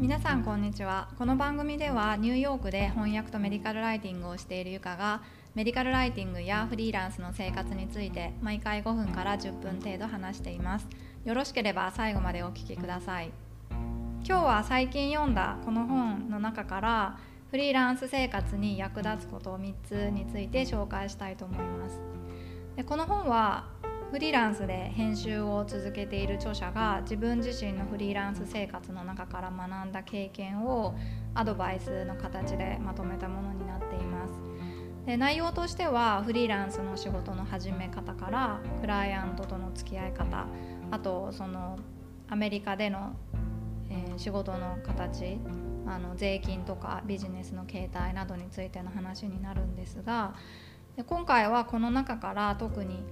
皆さんこんにちは。この番組ではニューヨークで翻訳とメディカルライティングをしているゆかがメディカルライティングやフリーランスの生活について毎回5分から10分程度話しています。よろしければ最後までお聞きください。今日は最近読んだこの本の中からフリーランス生活に役立つことを3つについて紹介したいと思います。でこの本はフリーランスで編集を続けている著者が自分自身のフリーランス生活の中から学んだ経験をアドバイスの形でまとめたものになっています。で内容としてはフリーランスの仕事の始め方からクライアントとの付き合い方あとそのアメリカでの、えー、仕事の形あの税金とかビジネスの形態などについての話になるんですがで今回はこの中から特に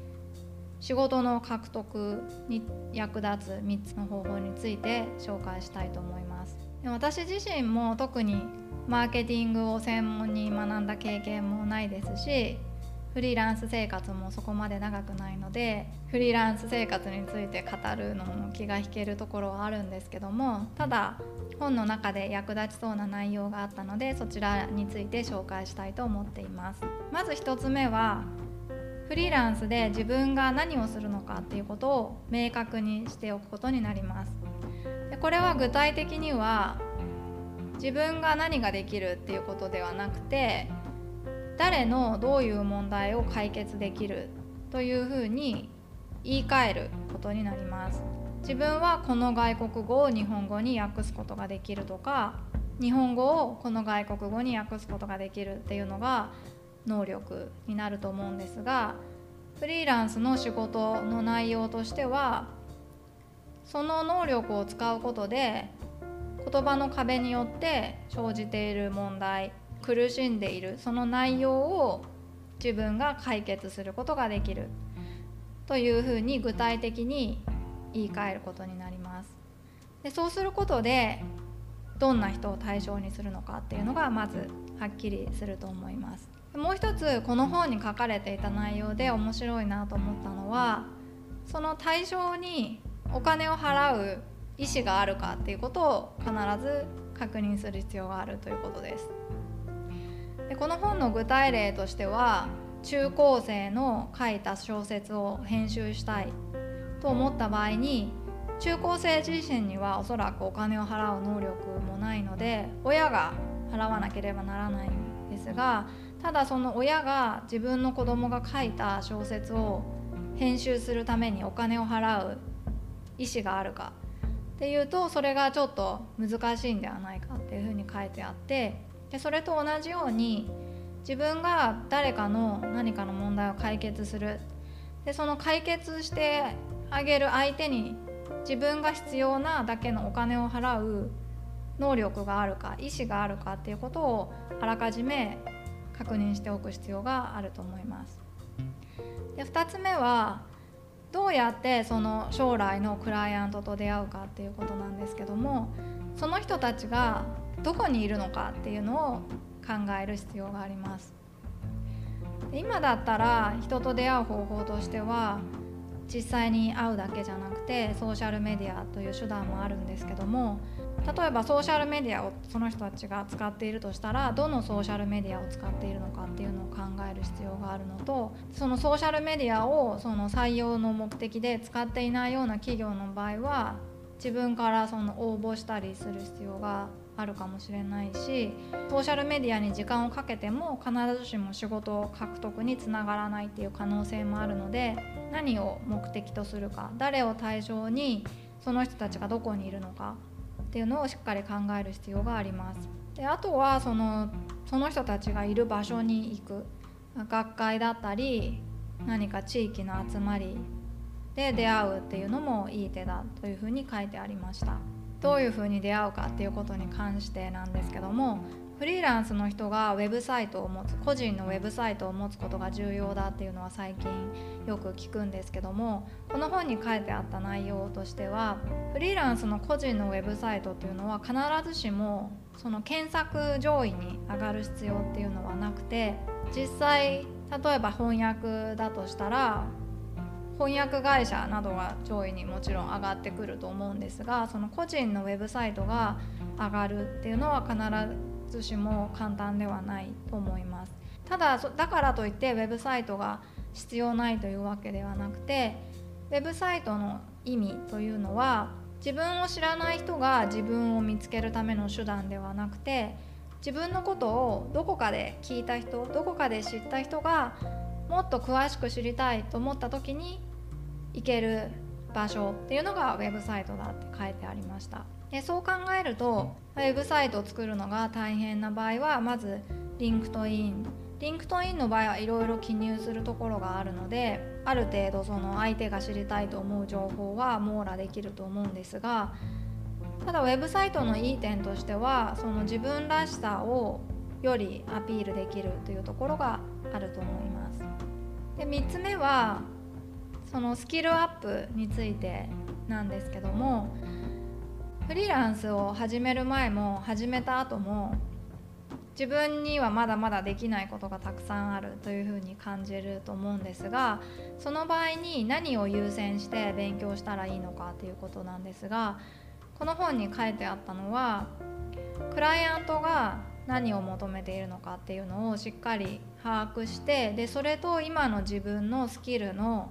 仕事の獲得に役立つ3つの方法について紹介したいと思います。で私自身も特にマーケティングを専門に学んだ経験もないですしフリーランス生活もそこまで長くないのでフリーランス生活について語るのも気が引けるところはあるんですけどもただ本の中で役立ちそうな内容があったのでそちらについて紹介したいと思っています。まず1つ目はフリーランスで自分が何をするのかっていうことを明確にしておくことになります。でこれは具体的には自分が何ができるっていうことではなくて誰のどういう問題を解決できるというふうに言い換えることになります。自分はこの外国語を日本語に訳すことができるとか日本語をこの外国語に訳すことができるっていうのが能力になると思うんですがフリーランスの仕事の内容としてはその能力を使うことで言葉の壁によって生じている問題苦しんでいるその内容を自分が解決することができるというふうに具体的に言い換えることになります。でそうすることでどんな人を対象にするのかっていうのがまずはっきりすると思います。もう一つこの本に書かれていた内容で面白いなと思ったのはその対象にお金を払う意思があるかっていうことを必ず確認する必要があるということです。でこの本の具体例としては中高生の書いた小説を編集したいと思った場合に中高生自身にはおそらくお金を払う能力もないので親が払わなければならないんですがただその親が自分の子供が書いた小説を編集するためにお金を払う意思があるかっていうとそれがちょっと難しいんではないかっていうふうに書いてあってでそれと同じように自分が誰かの何かの問題を解決する。でその解決してあげる相手に自分が必要なだけのお金を払う能力があるか意思があるかっていうことをあらかじめ確認しておく必要があると思います。で2つ目はどうやってその将来のクライアントと出会うかっていうことなんですけどもその人たちがどこにいるのかっていうのを考える必要があります今だったら人と出会う方法としては実際に会うだけじゃなくてソーシャルメディアという手段もあるんですけども例えばソーシャルメディアをその人たちが使っているとしたらどのソーシャルメディアを使っているのかっていうのを考える必要があるのとそのソーシャルメディアをその採用の目的で使っていないような企業の場合は自分からその応募したりする必要があるかもしれないしソーシャルメディアに時間をかけても必ずしも仕事獲得につながらないっていう可能性もあるので何を目的とするか誰を対象にその人たちがどこにいるのかっていうのをしっかり考える必要があります。であとはそのその人たちがいる場所に行く学会だったり何か地域の集まりで出会うっていうのもいい手だというふうに書いてありました。どういうふうに出会うかっていうことに関してなんですけどもフリーランスの人がウェブサイトを持つ個人のウェブサイトを持つことが重要だっていうのは最近よく聞くんですけどもこの本に書いてあった内容としてはフリーランスの個人のウェブサイトっていうのは必ずしもその検索上位に上がる必要っていうのはなくて実際例えば翻訳だとしたら翻訳会社などが上位にもちろん上がってくると思うんですがその個人のウェブサイトが上がるっていうのは必ずしも簡単ではないと思います。ただだからといってウェブサイトが必要ないというわけではなくてウェブサイトの意味というのは自分を知らない人が自分を見つけるための手段ではなくて自分のことをどこかで聞いた人どこかで知った人がもっと詳しく知りたいと思った時に行ける場所っていうのがウェブサイトだって書いてありました。でそう考えるとウェブサイトを作るのが大変な場合はまずLinkedIn。LinkedIn の場合はいろいろ記入するところがあるのである程度その相手が知りたいと思う情報は網羅できると思うんですがただウェブサイトのいい点としてはその自分らしさをよりアピールできるというところがあると思います。で3つ目はそのスキルアップについてなんですけどもフリーランスを始める前も始めた後も自分にはまだまだできないことがたくさんあるというふうに感じると思うんですがその場合に何を優先して勉強したらいいのかということなんですがこの本に書いてあったのはクライアントが何を求めているのかっていうのをしっかり把握してでそれと今の自分のスキルの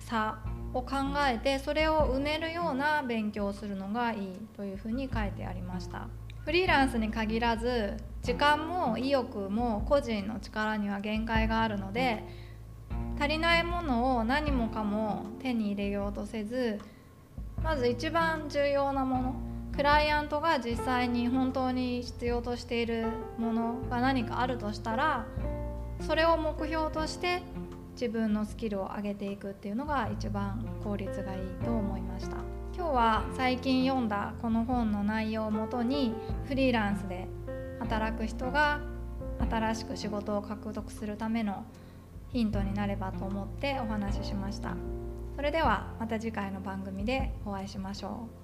差を考えてそれを埋めるような勉強をするのがいいというふうに書いてありました。フリーランスに限らず時間も意欲も個人の力には限界があるので足りないものを何もかも手に入れようとせずまず一番重要なものクライアントが実際に本当に必要としているものが何かあるとしたらそれを目標として自分のスキルを上げていくっていうのが一番効率がいいと思いました。今日は最近読んだこの本の内容をもとにフリーランスで働く人が新しく仕事を獲得するためのヒントになればと思ってお話ししましたそれではまた次回の番組でお会いしましょう